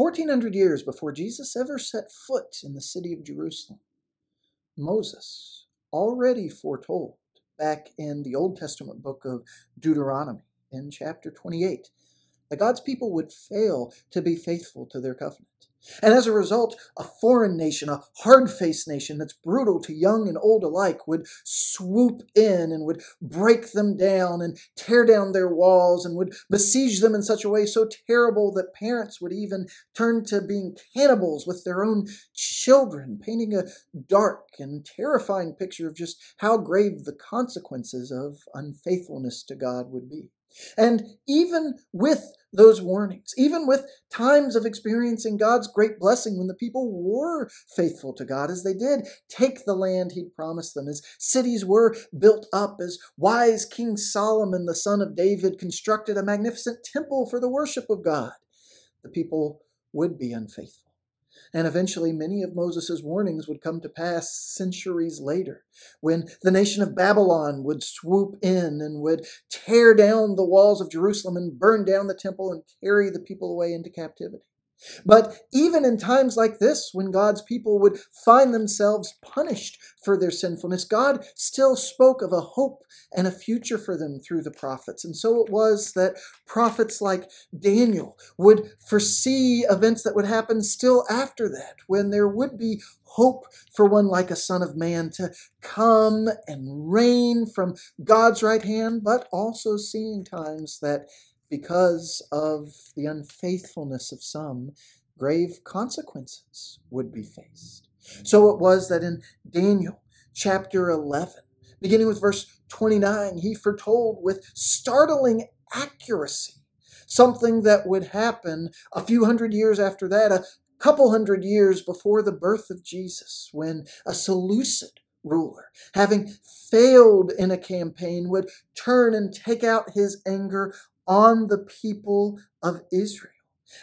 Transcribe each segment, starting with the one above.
1400 years before Jesus ever set foot in the city of Jerusalem, Moses already foretold back in the Old Testament book of Deuteronomy in chapter 28 that God's people would fail to be faithful to their covenant. And as a result, a foreign nation, a hard faced nation that's brutal to young and old alike, would swoop in and would break them down and tear down their walls and would besiege them in such a way so terrible that parents would even turn to being cannibals with their own children, painting a dark and terrifying picture of just how grave the consequences of unfaithfulness to God would be. And even with those warnings, even with times of experiencing God's great blessing when the people were faithful to God as they did take the land He'd promised them, as cities were built up, as wise King Solomon, the son of David, constructed a magnificent temple for the worship of God, the people would be unfaithful. And eventually, many of Moses' warnings would come to pass centuries later, when the nation of Babylon would swoop in and would tear down the walls of Jerusalem and burn down the temple and carry the people away into captivity. But even in times like this, when God's people would find themselves punished for their sinfulness, God still spoke of a hope and a future for them through the prophets. And so it was that prophets like Daniel would foresee events that would happen still after that, when there would be hope for one like a Son of Man to come and reign from God's right hand, but also seeing times that because of the unfaithfulness of some, grave consequences would be faced. So it was that in Daniel chapter 11, beginning with verse 29, he foretold with startling accuracy something that would happen a few hundred years after that, a couple hundred years before the birth of Jesus, when a Seleucid ruler, having failed in a campaign, would turn and take out his anger on the people of Israel.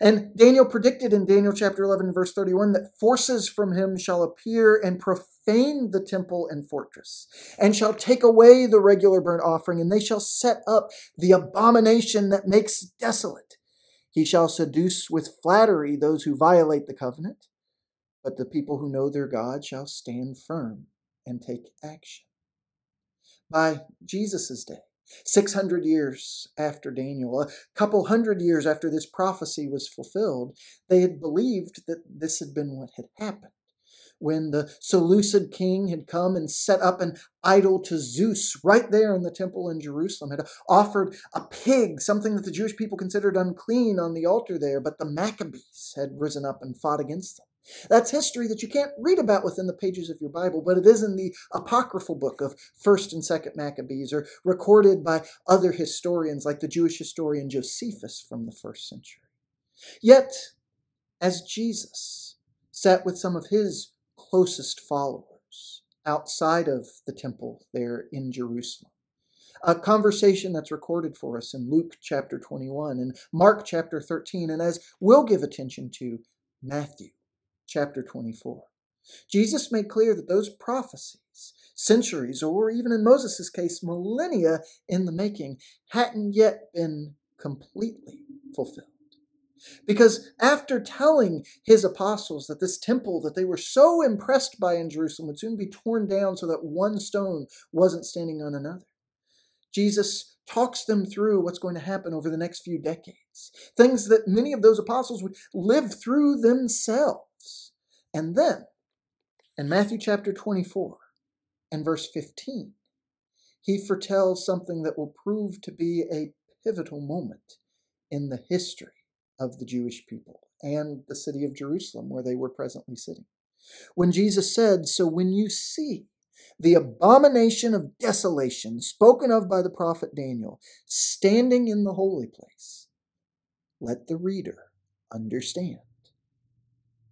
And Daniel predicted in Daniel chapter 11, verse 31, that forces from him shall appear and profane the temple and fortress, and shall take away the regular burnt offering, and they shall set up the abomination that makes desolate. He shall seduce with flattery those who violate the covenant, but the people who know their God shall stand firm and take action. By Jesus' day, 600 years after Daniel, a couple hundred years after this prophecy was fulfilled, they had believed that this had been what had happened. When the Seleucid king had come and set up an idol to Zeus right there in the temple in Jerusalem, had offered a pig, something that the Jewish people considered unclean, on the altar there, but the Maccabees had risen up and fought against them. That's history that you can't read about within the pages of your Bible, but it is in the apocryphal book of 1st and 2nd Maccabees, or recorded by other historians like the Jewish historian Josephus from the first century. Yet, as Jesus sat with some of his closest followers outside of the temple there in Jerusalem, a conversation that's recorded for us in Luke chapter 21 and Mark chapter 13, and as we'll give attention to, Matthew chapter 24. Jesus made clear that those prophecies, centuries, or even in Moses' case, millennia in the making, hadn't yet been completely fulfilled. Because after telling his apostles that this temple that they were so impressed by in Jerusalem would soon be torn down so that one stone wasn't standing on another, Jesus talks them through what's going to happen over the next few decades. Things that many of those apostles would live through themselves and then, in Matthew chapter 24 and verse 15, he foretells something that will prove to be a pivotal moment in the history of the Jewish people and the city of Jerusalem where they were presently sitting. When Jesus said, So when you see the abomination of desolation spoken of by the prophet Daniel standing in the holy place, let the reader understand.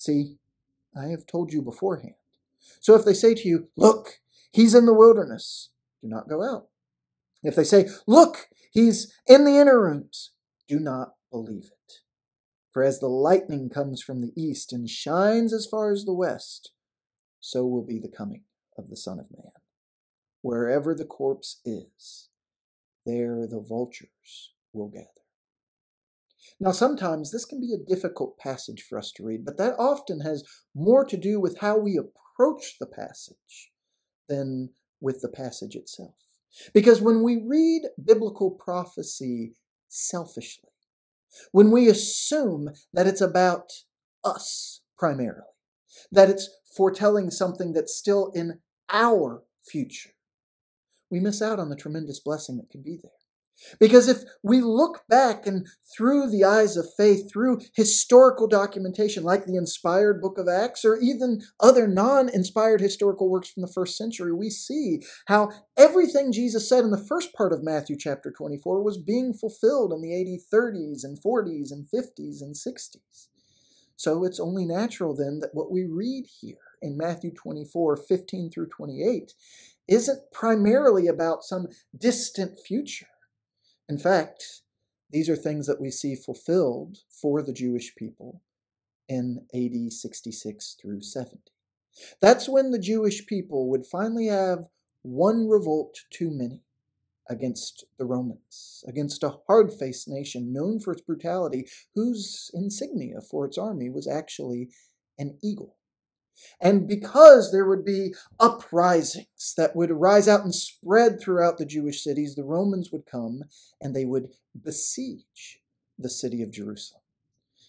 See, I have told you beforehand. So if they say to you, Look, he's in the wilderness, do not go out. If they say, Look, he's in the inner rooms, do not believe it. For as the lightning comes from the east and shines as far as the west, so will be the coming of the Son of Man. Wherever the corpse is, there the vultures will gather. Now, sometimes this can be a difficult passage for us to read, but that often has more to do with how we approach the passage than with the passage itself. Because when we read biblical prophecy selfishly, when we assume that it's about us primarily, that it's foretelling something that's still in our future, we miss out on the tremendous blessing that could be there. Because if we look back and through the eyes of faith, through historical documentation like the inspired book of Acts or even other non inspired historical works from the first century, we see how everything Jesus said in the first part of Matthew chapter 24 was being fulfilled in the AD 30s and 40s and 50s and 60s. So it's only natural then that what we read here in Matthew 24 15 through 28 isn't primarily about some distant future. In fact, these are things that we see fulfilled for the Jewish people in AD 66 through 70. That's when the Jewish people would finally have one revolt too many against the Romans, against a hard faced nation known for its brutality, whose insignia for its army was actually an eagle. And because there would be uprisings that would rise out and spread throughout the Jewish cities, the Romans would come and they would besiege the city of Jerusalem.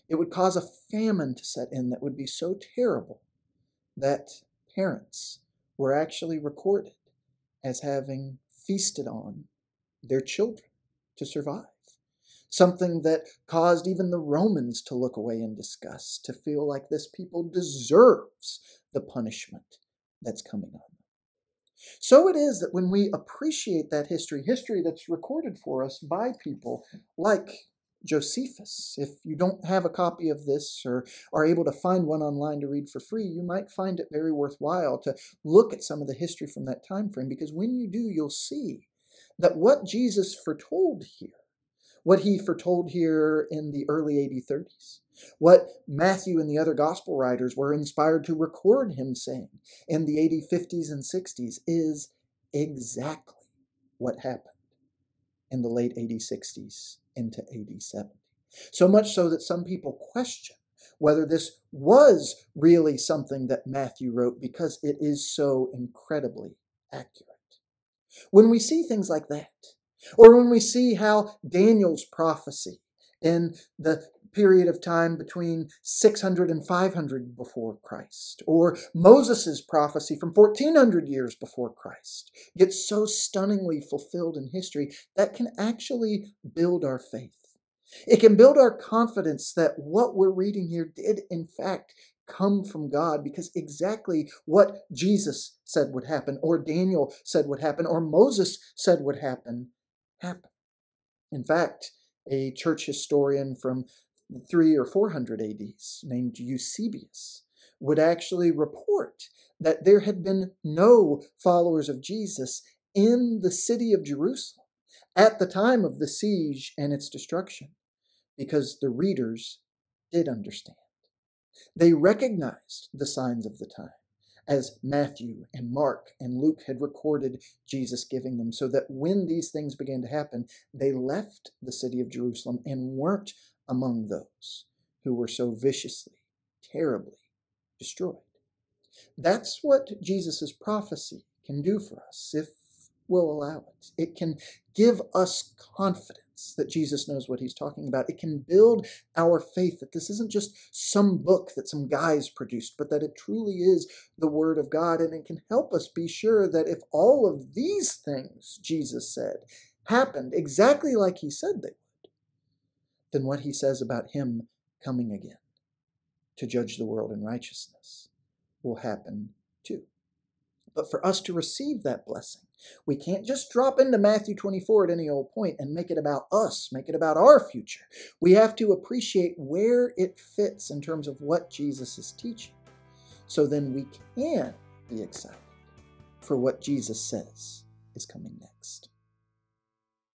It would cause a famine to set in that would be so terrible that parents were actually recorded as having feasted on their children to survive something that caused even the Romans to look away in disgust, to feel like this people deserves the punishment that's coming on them. So it is that when we appreciate that history, history that's recorded for us by people like Josephus. If you don't have a copy of this or are able to find one online to read for free, you might find it very worthwhile to look at some of the history from that time frame because when you do, you'll see that what Jesus foretold here what he foretold here in the early AD 30s, what Matthew and the other gospel writers were inspired to record him saying in the AD 50s and 60s is exactly what happened in the late AD 60s into AD 70. So much so that some people question whether this was really something that Matthew wrote because it is so incredibly accurate. When we see things like that, or when we see how Daniel's prophecy in the period of time between 600 and 500 before Christ, or Moses' prophecy from 1400 years before Christ, gets so stunningly fulfilled in history that can actually build our faith. It can build our confidence that what we're reading here did, in fact, come from God because exactly what Jesus said would happen, or Daniel said would happen, or Moses said would happen, happen. In fact, a church historian from three or four hundred ADs named Eusebius would actually report that there had been no followers of Jesus in the city of Jerusalem at the time of the siege and its destruction because the readers did understand. They recognized the signs of the time as Matthew and Mark and Luke had recorded Jesus giving them, so that when these things began to happen, they left the city of Jerusalem and weren't among those who were so viciously, terribly destroyed. That's what Jesus' prophecy can do for us if we'll allow it. It can give us confidence confidence that Jesus knows what he's talking about. It can build our faith that this isn't just some book that some guys produced, but that it truly is the Word of God. And it can help us be sure that if all of these things Jesus said happened exactly like he said they would, then what he says about him coming again to judge the world in righteousness will happen too. But for us to receive that blessing, we can't just drop into Matthew 24 at any old point and make it about us, make it about our future. We have to appreciate where it fits in terms of what Jesus is teaching. So then we can be excited for what Jesus says is coming next.